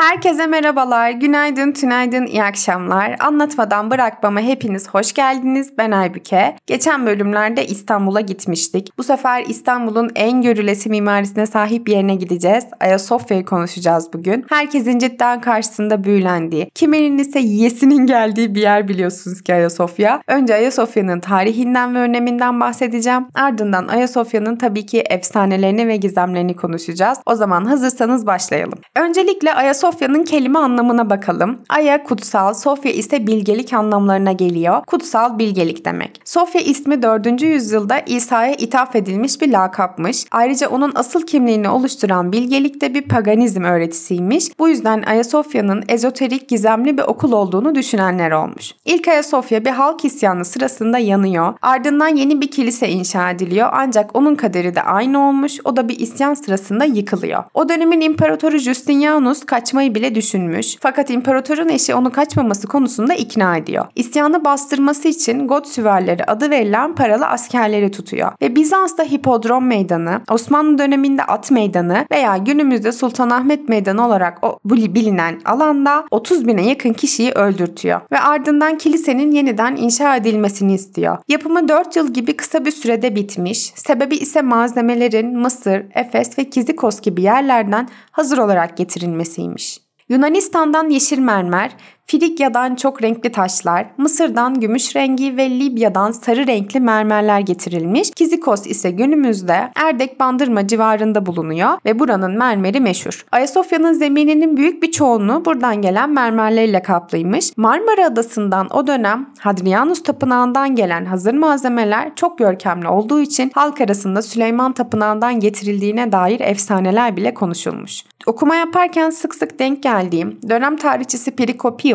Herkese merhabalar, günaydın, tünaydın, iyi akşamlar. Anlatmadan bırakmama hepiniz hoş geldiniz. Ben Aybüke. Geçen bölümlerde İstanbul'a gitmiştik. Bu sefer İstanbul'un en görülesi mimarisine sahip yerine gideceğiz. Ayasofya'yı konuşacağız bugün. Herkesin cidden karşısında büyülendiği, kiminin ise yiyesinin geldiği bir yer biliyorsunuz ki Ayasofya. Önce Ayasofya'nın tarihinden ve öneminden bahsedeceğim. Ardından Ayasofya'nın tabii ki efsanelerini ve gizemlerini konuşacağız. O zaman hazırsanız başlayalım. Öncelikle Ayasofya Sofya'nın kelime anlamına bakalım. Aya kutsal, Sofya ise bilgelik anlamlarına geliyor. Kutsal bilgelik demek. Sofya ismi 4. yüzyılda İsa'ya ithaf edilmiş bir lakapmış. Ayrıca onun asıl kimliğini oluşturan bilgelik de bir paganizm öğretisiymiş. Bu yüzden Ayasofya'nın ezoterik gizemli bir okul olduğunu düşünenler olmuş. İlk Ayasofya bir halk isyanı sırasında yanıyor. Ardından yeni bir kilise inşa ediliyor ancak onun kaderi de aynı olmuş. O da bir isyan sırasında yıkılıyor. O dönemin imparatoru Justinianus kaçma kaçmayı bile düşünmüş. Fakat imparatorun eşi onu kaçmaması konusunda ikna ediyor. İsyanı bastırması için God süvarileri adı verilen paralı askerleri tutuyor. Ve Bizans'ta Hipodrom Meydanı, Osmanlı döneminde At Meydanı veya günümüzde Sultanahmet Meydanı olarak o bilinen alanda 30 bine yakın kişiyi öldürtüyor. Ve ardından kilisenin yeniden inşa edilmesini istiyor. Yapımı 4 yıl gibi kısa bir sürede bitmiş. Sebebi ise malzemelerin Mısır, Efes ve Kizikos gibi yerlerden hazır olarak getirilmesiymiş. Yunanistan'dan yeşil mermer, Frigya'dan çok renkli taşlar, Mısır'dan gümüş rengi ve Libya'dan sarı renkli mermerler getirilmiş. Kizikos ise günümüzde Erdek Bandırma civarında bulunuyor ve buranın mermeri meşhur. Ayasofya'nın zemininin büyük bir çoğunluğu buradan gelen mermerlerle kaplıymış. Marmara Adası'ndan o dönem Hadrianus Tapınağı'ndan gelen hazır malzemeler çok görkemli olduğu için halk arasında Süleyman Tapınağı'ndan getirildiğine dair efsaneler bile konuşulmuş. Okuma yaparken sık sık denk geldiğim dönem tarihçisi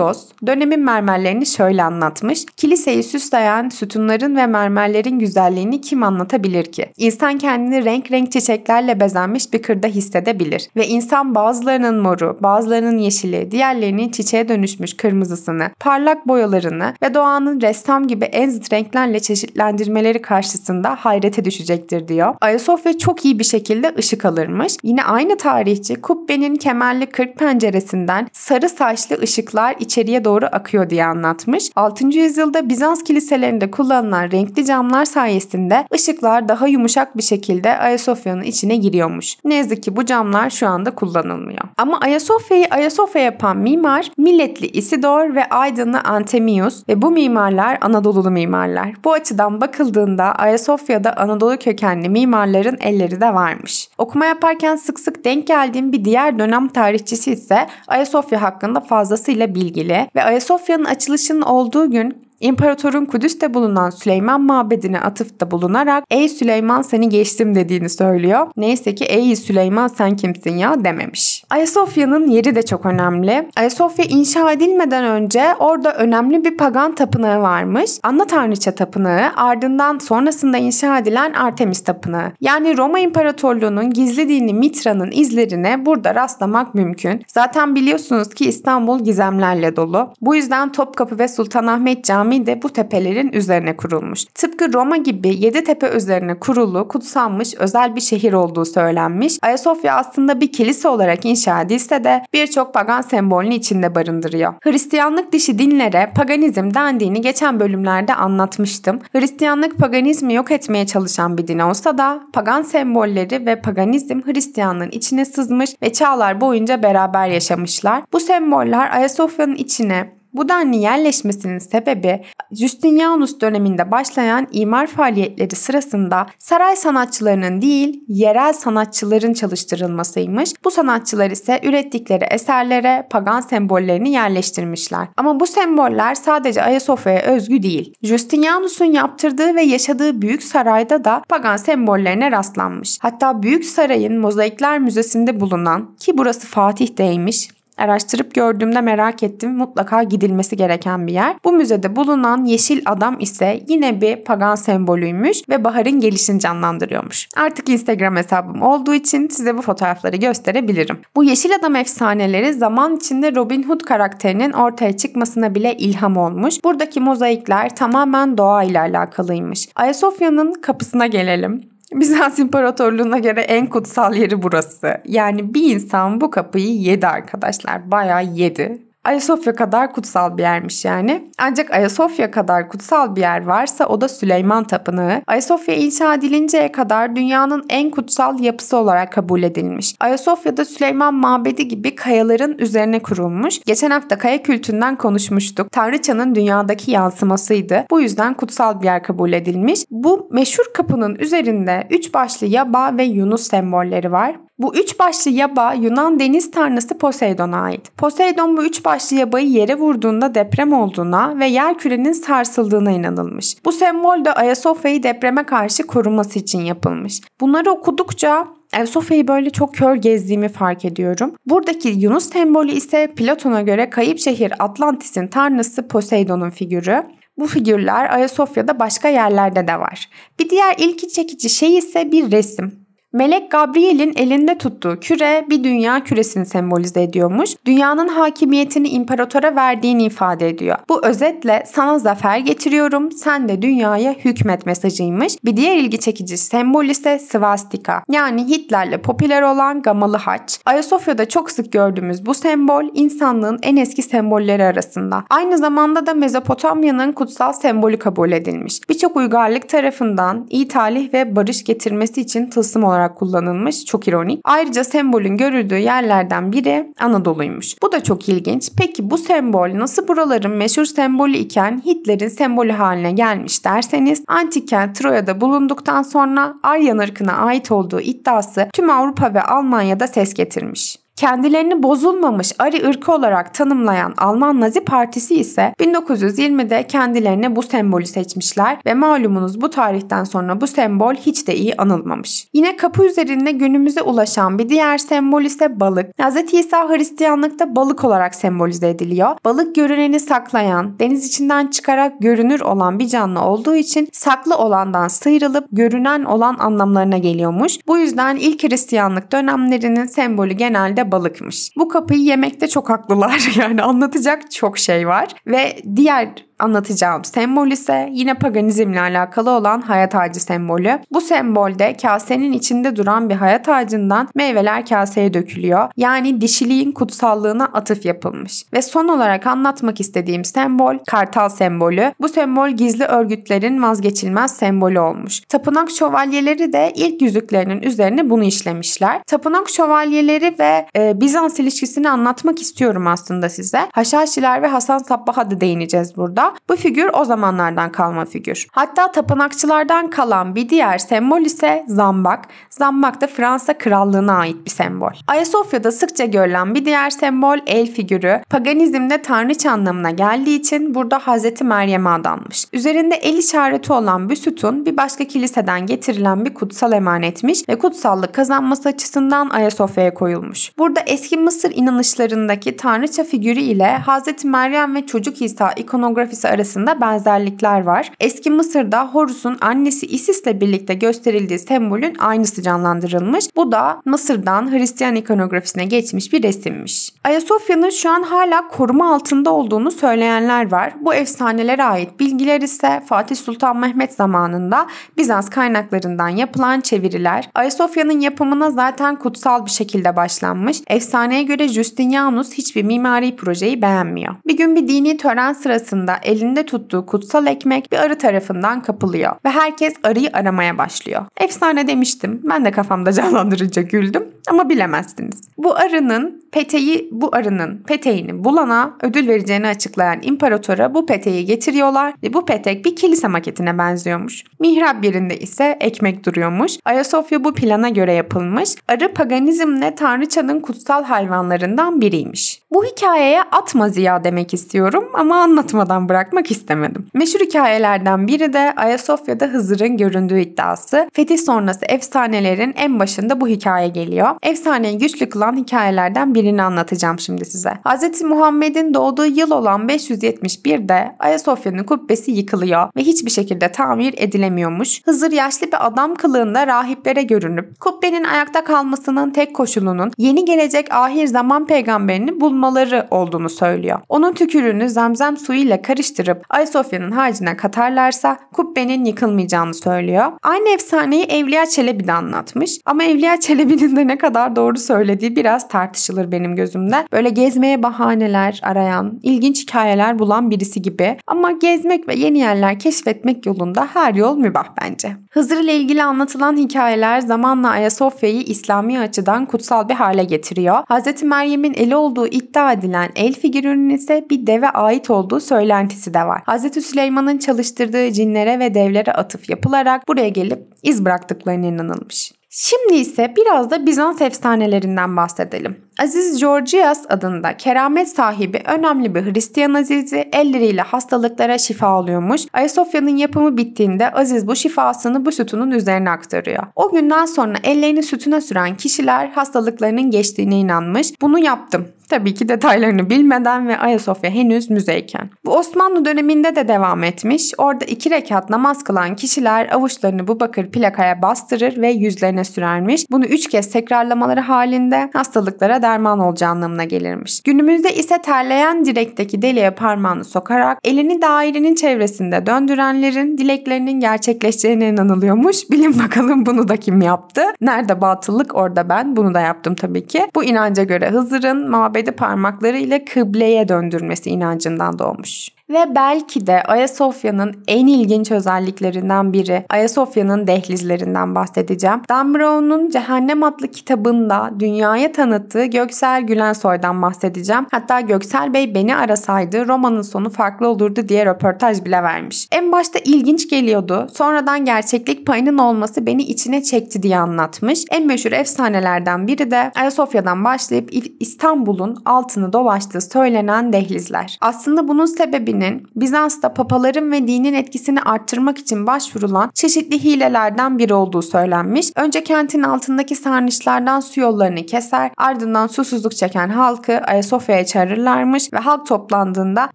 Perikopios dönemin mermerlerini şöyle anlatmış. Kiliseyi süsleyen sütunların ve mermerlerin güzelliğini kim anlatabilir ki? İnsan kendini renk renk çiçeklerle bezenmiş bir kırda hissedebilir. Ve insan bazılarının moru, bazılarının yeşili, diğerlerinin çiçeğe dönüşmüş kırmızısını, parlak boyalarını ve doğanın ressam gibi en zıt renklerle çeşitlendirmeleri karşısında hayrete düşecektir diyor. Ayasofya çok iyi bir şekilde ışık alırmış. Yine aynı tarihçi kubbenin kemerli kırk penceresinden sarı saçlı ışıklar içeriye doğru akıyor diye anlatmış. 6. yüzyılda Bizans kiliselerinde kullanılan renkli camlar sayesinde ışıklar daha yumuşak bir şekilde Ayasofya'nın içine giriyormuş. Ne yazık ki bu camlar şu anda kullanılmıyor. Ama Ayasofya'yı Ayasofya yapan mimar milletli Isidor ve Aydınlı Antemius ve bu mimarlar Anadolulu mimarlar. Bu açıdan bakıldığında Ayasofya'da Anadolu kökenli mimarların elleri de varmış. Okuma yaparken sık sık denk geldiğim bir diğer dönem tarihçisi ise Ayasofya hakkında fazlasıyla bilgili ve Ayasofya'nın açılışının olduğu gün İmparatorun Kudüs'te bulunan Süleyman Mabedi'ne atıfta bulunarak ''Ey Süleyman seni geçtim'' dediğini söylüyor. Neyse ki ''Ey Süleyman sen kimsin ya?'' dememiş. Ayasofya'nın yeri de çok önemli. Ayasofya inşa edilmeden önce orada önemli bir pagan tapınağı varmış. Anna Tanrıça Tapınağı ardından sonrasında inşa edilen Artemis Tapınağı. Yani Roma İmparatorluğu'nun gizli dini Mitra'nın izlerine burada rastlamak mümkün. Zaten biliyorsunuz ki İstanbul gizemlerle dolu. Bu yüzden Topkapı ve Sultanahmet Camii Cami de bu tepelerin üzerine kurulmuş. Tıpkı Roma gibi yedi tepe üzerine kurulu, kutsanmış özel bir şehir olduğu söylenmiş. Ayasofya aslında bir kilise olarak inşa edilse de birçok pagan sembolünü içinde barındırıyor. Hristiyanlık dışı dinlere paganizm dendiğini geçen bölümlerde anlatmıştım. Hristiyanlık paganizmi yok etmeye çalışan bir din olsa da pagan sembolleri ve paganizm Hristiyanlığın içine sızmış ve çağlar boyunca beraber yaşamışlar. Bu semboller Ayasofya'nın içine bu denli yerleşmesinin sebebi Justinianus döneminde başlayan imar faaliyetleri sırasında saray sanatçılarının değil yerel sanatçıların çalıştırılmasıymış. Bu sanatçılar ise ürettikleri eserlere pagan sembollerini yerleştirmişler. Ama bu semboller sadece Ayasofya'ya özgü değil. Justinianus'un yaptırdığı ve yaşadığı büyük sarayda da pagan sembollerine rastlanmış. Hatta büyük sarayın mozaikler müzesinde bulunan ki burası Fatih'teymiş araştırıp gördüğümde merak ettim. Mutlaka gidilmesi gereken bir yer. Bu müzede bulunan yeşil adam ise yine bir pagan sembolüymüş ve baharın gelişini canlandırıyormuş. Artık Instagram hesabım olduğu için size bu fotoğrafları gösterebilirim. Bu yeşil adam efsaneleri zaman içinde Robin Hood karakterinin ortaya çıkmasına bile ilham olmuş. Buradaki mozaikler tamamen doğa ile alakalıymış. Ayasofya'nın kapısına gelelim. Bizans İmparatorluğu'na göre en kutsal yeri burası. Yani bir insan bu kapıyı yedi arkadaşlar. Bayağı yedi. Ayasofya kadar kutsal bir yermiş yani. Ancak Ayasofya kadar kutsal bir yer varsa o da Süleyman Tapınağı. Ayasofya inşa edilinceye kadar dünyanın en kutsal yapısı olarak kabul edilmiş. Ayasofya'da Süleyman Mabedi gibi kayaların üzerine kurulmuş. Geçen hafta kaya kültünden konuşmuştuk. Tanrıçanın dünyadaki yansımasıydı. Bu yüzden kutsal bir yer kabul edilmiş. Bu meşhur kapının üzerinde üç başlı yaba ve Yunus sembolleri var. Bu üç başlı yaba Yunan deniz tanrısı Poseidon'a ait. Poseidon bu üç başlı yabayı yere vurduğunda deprem olduğuna ve yer kürenin sarsıldığına inanılmış. Bu sembol de Ayasofya'yı depreme karşı koruması için yapılmış. Bunları okudukça Ayasofya'yı böyle çok kör gezdiğimi fark ediyorum. Buradaki Yunus sembolü ise Platon'a göre kayıp şehir Atlantis'in tanrısı Poseidon'un figürü. Bu figürler Ayasofya'da başka yerlerde de var. Bir diğer ilgi çekici şey ise bir resim. Melek Gabriel'in elinde tuttuğu küre bir dünya küresini sembolize ediyormuş. Dünyanın hakimiyetini imparatora verdiğini ifade ediyor. Bu özetle sana zafer getiriyorum, sen de dünyaya hükmet mesajıymış. Bir diğer ilgi çekici sembol ise svastika. Yani Hitler'le popüler olan gamalı haç. Ayasofya'da çok sık gördüğümüz bu sembol insanlığın en eski sembolleri arasında. Aynı zamanda da Mezopotamya'nın kutsal sembolü kabul edilmiş. Birçok uygarlık tarafından iyi talih ve barış getirmesi için tılsım olarak olarak kullanılmış. Çok ironik. Ayrıca sembolün görüldüğü yerlerden biri Anadolu'ymuş. Bu da çok ilginç. Peki bu sembol nasıl buraların meşhur sembolü iken Hitler'in sembolü haline gelmiş derseniz antik kent Troya'da bulunduktan sonra Aryan ırkına ait olduğu iddiası tüm Avrupa ve Almanya'da ses getirmiş. Kendilerini bozulmamış Ari ırkı olarak tanımlayan Alman Nazi Partisi ise 1920'de kendilerine bu sembolü seçmişler ve malumunuz bu tarihten sonra bu sembol hiç de iyi anılmamış. Yine kapı üzerinde günümüze ulaşan bir diğer sembol ise balık. Hz. İsa Hristiyanlıkta balık olarak sembolize ediliyor. Balık görüneni saklayan, deniz içinden çıkarak görünür olan bir canlı olduğu için saklı olandan sıyrılıp görünen olan anlamlarına geliyormuş. Bu yüzden ilk Hristiyanlık dönemlerinin sembolü genelde balıkmış. Bu kapıyı yemekte çok haklılar. Yani anlatacak çok şey var. Ve diğer anlatacağım sembol ise yine paganizmle alakalı olan hayat ağacı sembolü. Bu sembolde kasenin içinde duran bir hayat ağacından meyveler kaseye dökülüyor. Yani dişiliğin kutsallığına atıf yapılmış. Ve son olarak anlatmak istediğim sembol kartal sembolü. Bu sembol gizli örgütlerin vazgeçilmez sembolü olmuş. Tapınak şövalyeleri de ilk yüzüklerinin üzerine bunu işlemişler. Tapınak şövalyeleri ve e, Bizans ilişkisini anlatmak istiyorum aslında size. Haşhaşiler ve Hasan Sabbah'a da değineceğiz burada. Bu figür o zamanlardan kalma figür. Hatta tapınakçılardan kalan bir diğer sembol ise zambak. Zambak da Fransa krallığına ait bir sembol. Ayasofya'da sıkça görülen bir diğer sembol el figürü. Paganizmde tanrıç anlamına geldiği için burada Hazreti Meryem'e adanmış. Üzerinde el işareti olan bu sütun bir başka kiliseden getirilen bir kutsal emanetmiş ve kutsallık kazanması açısından Ayasofya'ya koyulmuş. Burada eski Mısır inanışlarındaki tanrıça figürü ile Hazreti Meryem ve çocuk İsa ikonografisi ikonografisi arasında benzerlikler var. Eski Mısır'da Horus'un annesi Isis'le birlikte gösterildiği sembolün aynısı canlandırılmış. Bu da Mısır'dan Hristiyan ikonografisine geçmiş bir resimmiş. Ayasofya'nın şu an hala koruma altında olduğunu söyleyenler var. Bu efsanelere ait bilgiler ise Fatih Sultan Mehmet zamanında Bizans kaynaklarından yapılan çeviriler. Ayasofya'nın yapımına zaten kutsal bir şekilde başlanmış. Efsaneye göre Justinianus hiçbir mimari projeyi beğenmiyor. Bir gün bir dini tören sırasında elinde tuttuğu kutsal ekmek bir arı tarafından kapılıyor ve herkes arıyı aramaya başlıyor. Efsane demiştim. Ben de kafamda canlandırınca güldüm ama bilemezsiniz. Bu arının peteği bu arının peteğini bulana ödül vereceğini açıklayan imparatora bu peteği getiriyorlar ve bu petek bir kilise maketine benziyormuş. Mihrap yerinde ise ekmek duruyormuş. Ayasofya bu plana göre yapılmış. Arı paganizmle tanrıçanın kutsal hayvanlarından biriymiş. Bu hikayeye atma Ziya demek istiyorum ama anlatmadan bırakmak istemedim. Meşhur hikayelerden biri de Ayasofya'da Hızır'ın göründüğü iddiası. Fetih sonrası efsanelerin en başında bu hikaye geliyor. Efsaneyi güçlü kılan hikayelerden birini anlatacağım şimdi size. Hz. Muhammed'in doğduğu yıl olan 571'de Ayasofya'nın kubbesi yıkılıyor ve hiçbir şekilde tamir edilemiyormuş. Hızır yaşlı bir adam kılığında rahiplere görünüp kubbenin ayakta kalmasının tek koşulunun yeni gelecek ahir zaman peygamberini bulmaları olduğunu söylüyor. Onun tükürüğünü zemzem suyuyla karıştırıp Ayasofya'nın harcına katarlarsa kubbenin yıkılmayacağını söylüyor. Aynı efsaneyi Evliya Çelebi de anlatmış ama Evliya Çelebi'nin de ne kadar doğru söylediği biraz tartışılır benim gözümde. Böyle gezmeye bahaneler arayan, ilginç hikayeler bulan birisi gibi ama gezmek ve yeni yerler keşfetmek yolunda her yol mübah bence. Hızır ile ilgili anlatılan hikayeler zamanla Ayasofya'yı İslami açıdan kutsal bir hale getiriyor. Hz. Meryem'in eli olduğu iddia edilen el figürünün ise bir deve ait olduğu söylentisi de var. Hz. Süleyman'ın çalıştırdığı cinlere ve devlere atıf yapılarak buraya gelip iz bıraktıklarına inanılmış. Şimdi ise biraz da Bizans efsanelerinden bahsedelim. Aziz Georgias adında keramet sahibi önemli bir Hristiyan azizi elleriyle hastalıklara şifa oluyormuş. Ayasofya'nın yapımı bittiğinde Aziz bu şifasını bu sütunun üzerine aktarıyor. O günden sonra ellerini sütuna süren kişiler hastalıklarının geçtiğine inanmış. Bunu yaptım. Tabii ki detaylarını bilmeden ve Ayasofya henüz müzeyken. Bu Osmanlı döneminde de devam etmiş. Orada iki rekat namaz kılan kişiler avuçlarını bu bakır plakaya bastırır ve yüzlerine sürermiş. Bunu üç kez tekrarlamaları halinde hastalıklara derman olacağı anlamına gelirmiş. Günümüzde ise terleyen direkteki deliğe parmağını sokarak elini dairenin çevresinde döndürenlerin dileklerinin gerçekleşeceğine inanılıyormuş. Bilin bakalım bunu da kim yaptı? Nerede batıllık orada ben. Bunu da yaptım tabii ki. Bu inanca göre Hızır'ın mabedi parmakları ile kıbleye döndürmesi inancından doğmuş. Ve belki de Ayasofya'nın en ilginç özelliklerinden biri Ayasofya'nın dehlizlerinden bahsedeceğim. Dan Brown'un Cehennem adlı kitabında dünyaya tanıttığı Göksel Gülensoy'dan bahsedeceğim. Hatta Göksel Bey beni arasaydı romanın sonu farklı olurdu diye röportaj bile vermiş. En başta ilginç geliyordu. Sonradan gerçeklik payının olması beni içine çekti diye anlatmış. En meşhur efsanelerden biri de Ayasofya'dan başlayıp İstanbul'un altını dolaştığı söylenen dehlizler. Aslında bunun sebebi Nazi'nin Bizans'ta papaların ve dinin etkisini arttırmak için başvurulan çeşitli hilelerden biri olduğu söylenmiş. Önce kentin altındaki sarnıçlardan su yollarını keser, ardından susuzluk çeken halkı Ayasofya'ya çağırırlarmış ve halk toplandığında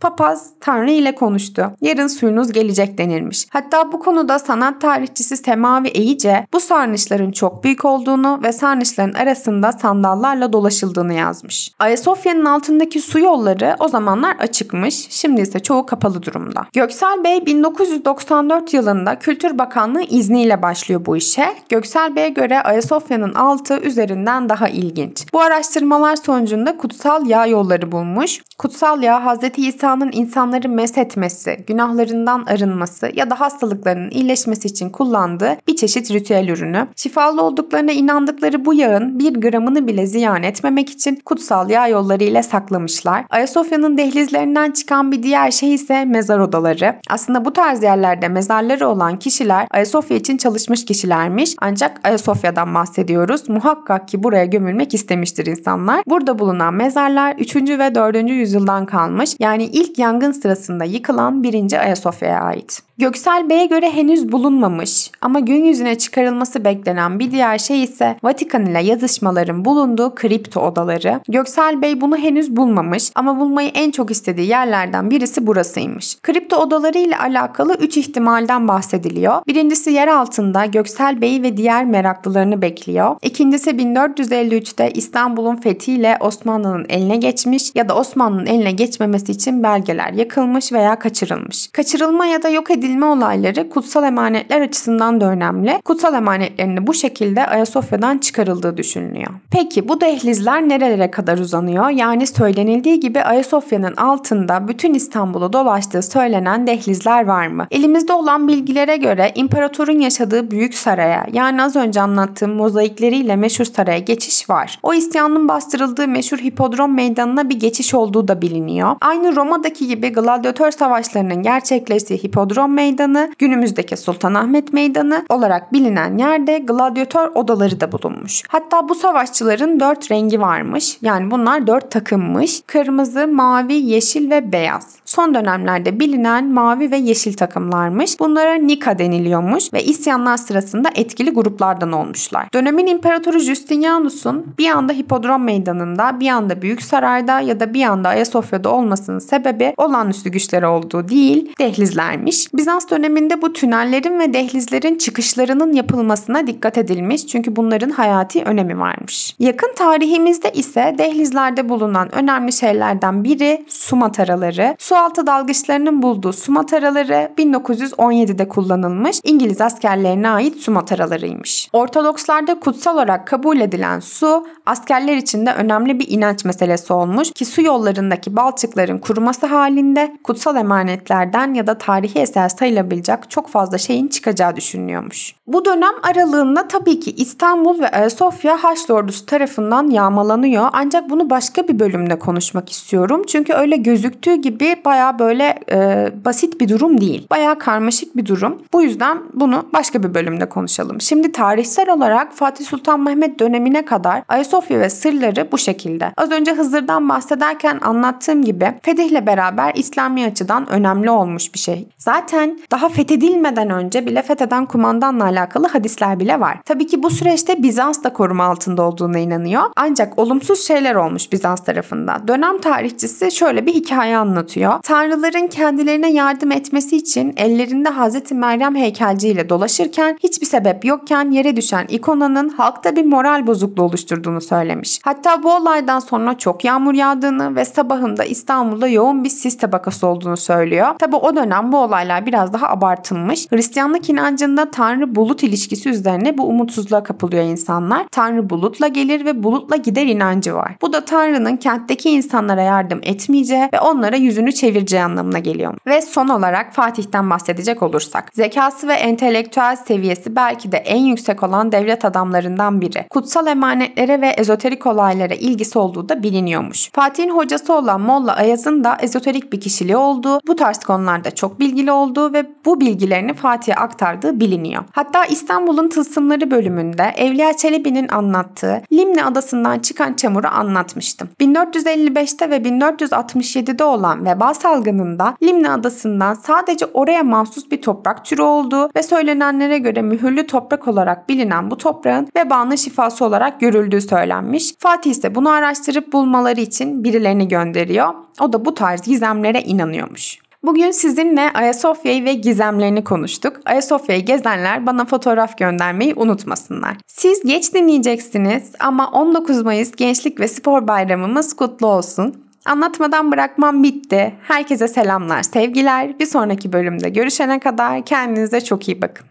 papaz Tanrı ile konuştu. Yarın suyunuz gelecek denilmiş. Hatta bu konuda sanat tarihçisi Semavi Eyice bu sarnıçların çok büyük olduğunu ve sarnıçların arasında sandallarla dolaşıldığını yazmış. Ayasofya'nın altındaki su yolları o zamanlar açıkmış. Şimdi ise çoğu kapalı durumda. Göksel Bey 1994 yılında Kültür Bakanlığı izniyle başlıyor bu işe. Göksel Bey'e göre Ayasofya'nın altı üzerinden daha ilginç. Bu araştırmalar sonucunda kutsal yağ yolları bulmuş. Kutsal yağ Hz. İsa'nın insanları meshetmesi, günahlarından arınması ya da hastalıklarının iyileşmesi için kullandığı bir çeşit ritüel ürünü. Şifalı olduklarına inandıkları bu yağın bir gramını bile ziyan etmemek için kutsal yağ yolları ile saklamışlar. Ayasofya'nın dehlizlerinden çıkan bir diğer şey ise mezar odaları. Aslında bu tarz yerlerde mezarları olan kişiler Ayasofya için çalışmış kişilermiş. Ancak Ayasofya'dan bahsediyoruz. Muhakkak ki buraya gömülmek istemiştir insanlar. Burada bulunan mezarlar 3. ve 4. yüzyıldan kalmış. Yani ilk yangın sırasında yıkılan 1. Ayasofya'ya ait. Göksel Bey'e göre henüz bulunmamış ama gün yüzüne çıkarılması beklenen bir diğer şey ise Vatikan ile yazışmaların bulunduğu kripto odaları. Göksel Bey bunu henüz bulmamış ama bulmayı en çok istediği yerlerden birisi burasıymış. Kripto odaları ile alakalı 3 ihtimalden bahsediliyor. Birincisi yer altında Göksel Bey ve diğer meraklılarını bekliyor. İkincisi 1453'te İstanbul'un fethiyle Osmanlı'nın eline geçmiş ya da Osmanlı'nın eline geçmemesi için belgeler yakılmış veya kaçırılmış. Kaçırılma ya da yok edilmiş edilme olayları kutsal emanetler açısından da önemli. Kutsal emanetlerini bu şekilde Ayasofya'dan çıkarıldığı düşünülüyor. Peki bu dehlizler nerelere kadar uzanıyor? Yani söylenildiği gibi Ayasofya'nın altında bütün İstanbul'u dolaştığı söylenen dehlizler var mı? Elimizde olan bilgilere göre imparatorun yaşadığı büyük saraya yani az önce anlattığım mozaikleriyle meşhur saraya geçiş var. O isyanın bastırıldığı meşhur hipodrom meydanına bir geçiş olduğu da biliniyor. Aynı Roma'daki gibi gladyatör savaşlarının gerçekleştiği hipodrom Meydanı, günümüzdeki Sultanahmet Meydanı olarak bilinen yerde gladyatör odaları da bulunmuş. Hatta bu savaşçıların dört rengi varmış. Yani bunlar dört takımmış. Kırmızı, mavi, yeşil ve beyaz. Son dönemlerde bilinen mavi ve yeşil takımlarmış. Bunlara Nika deniliyormuş ve isyanlar sırasında etkili gruplardan olmuşlar. Dönemin imparatoru Justinianus'un bir anda Hipodrom Meydanı'nda, bir anda Büyük Saray'da ya da bir anda Ayasofya'da olmasının sebebi olağanüstü güçleri olduğu değil, dehlizlermiş. Biz Bizans döneminde bu tünellerin ve dehlizlerin çıkışlarının yapılmasına dikkat edilmiş çünkü bunların hayati önemi varmış. Yakın tarihimizde ise dehlizlerde bulunan önemli şeylerden biri su mataraları. Sualtı dalgıçlarının bulduğu su mataraları 1917'de kullanılmış İngiliz askerlerine ait su mataralarıymış. Ortodokslarda kutsal olarak kabul edilen su askerler için de önemli bir inanç meselesi olmuş ki su yollarındaki balçıkların kuruması halinde kutsal emanetlerden ya da tarihi eser sayılabilecek çok fazla şeyin çıkacağı düşünülüyormuş. Bu dönem aralığında tabii ki İstanbul ve Ayasofya Haçlı ordusu tarafından yağmalanıyor ancak bunu başka bir bölümde konuşmak istiyorum. Çünkü öyle gözüktüğü gibi baya böyle e, basit bir durum değil. Baya karmaşık bir durum. Bu yüzden bunu başka bir bölümde konuşalım. Şimdi tarihsel olarak Fatih Sultan Mehmet dönemine kadar Ayasofya ve sırları bu şekilde. Az önce Hızır'dan bahsederken anlattığım gibi fetihle beraber İslami açıdan önemli olmuş bir şey. Zaten daha fethedilmeden önce bile fetheden kumandanla alakalı hadisler bile var. Tabii ki bu süreçte Bizans da koruma altında olduğuna inanıyor. Ancak olumsuz şeyler olmuş Bizans tarafından. Dönem tarihçisi şöyle bir hikaye anlatıyor. Tanrıların kendilerine yardım etmesi için ellerinde Hazreti Meryem heykelciyle dolaşırken hiçbir sebep yokken yere düşen ikonanın halkta bir moral bozukluğu oluşturduğunu söylemiş. Hatta bu olaydan sonra çok yağmur yağdığını ve sabahında İstanbul'da yoğun bir sis tabakası olduğunu söylüyor. Tabi o dönem bu olaylar biraz daha abartılmış. Hristiyanlık inancında Tanrı bulut ilişkisi üzerine bu umutsuzluğa kapılıyor insanlar. Tanrı bulutla gelir ve bulutla gider inancı var. Bu da Tanrı'nın kentteki insanlara yardım etmeyeceği ve onlara yüzünü çevireceği anlamına geliyor. Ve son olarak Fatih'ten bahsedecek olursak. Zekası ve entelektüel seviyesi belki de en yüksek olan devlet adamlarından biri. Kutsal emanetlere ve ezoterik olaylara ilgisi olduğu da biliniyormuş. Fatih'in hocası olan Molla Ayaz'ın da ezoterik bir kişiliği olduğu, bu tarz konularda çok bilgili olduğu ve bu bilgilerini Fatih'e aktardığı biliniyor. Hatta İstanbul'un Tılsımları bölümünde Evliya Çelebi'nin anlattığı Limne adasından çıkan çamuru anlatmıştım. 1455'te ve 1467'de olan veba salgınında Limne adasından sadece oraya mahsus bir toprak türü olduğu ve söylenenlere göre mühürlü toprak olarak bilinen bu toprağın vebanın şifası olarak görüldüğü söylenmiş. Fatih ise bunu araştırıp bulmaları için birilerini gönderiyor. O da bu tarz gizemlere inanıyormuş. Bugün sizinle Ayasofya'yı ve gizemlerini konuştuk. Ayasofya'yı gezenler bana fotoğraf göndermeyi unutmasınlar. Siz geç dinleyeceksiniz ama 19 Mayıs Gençlik ve Spor Bayramımız kutlu olsun. Anlatmadan bırakmam bitti. Herkese selamlar, sevgiler. Bir sonraki bölümde görüşene kadar kendinize çok iyi bakın.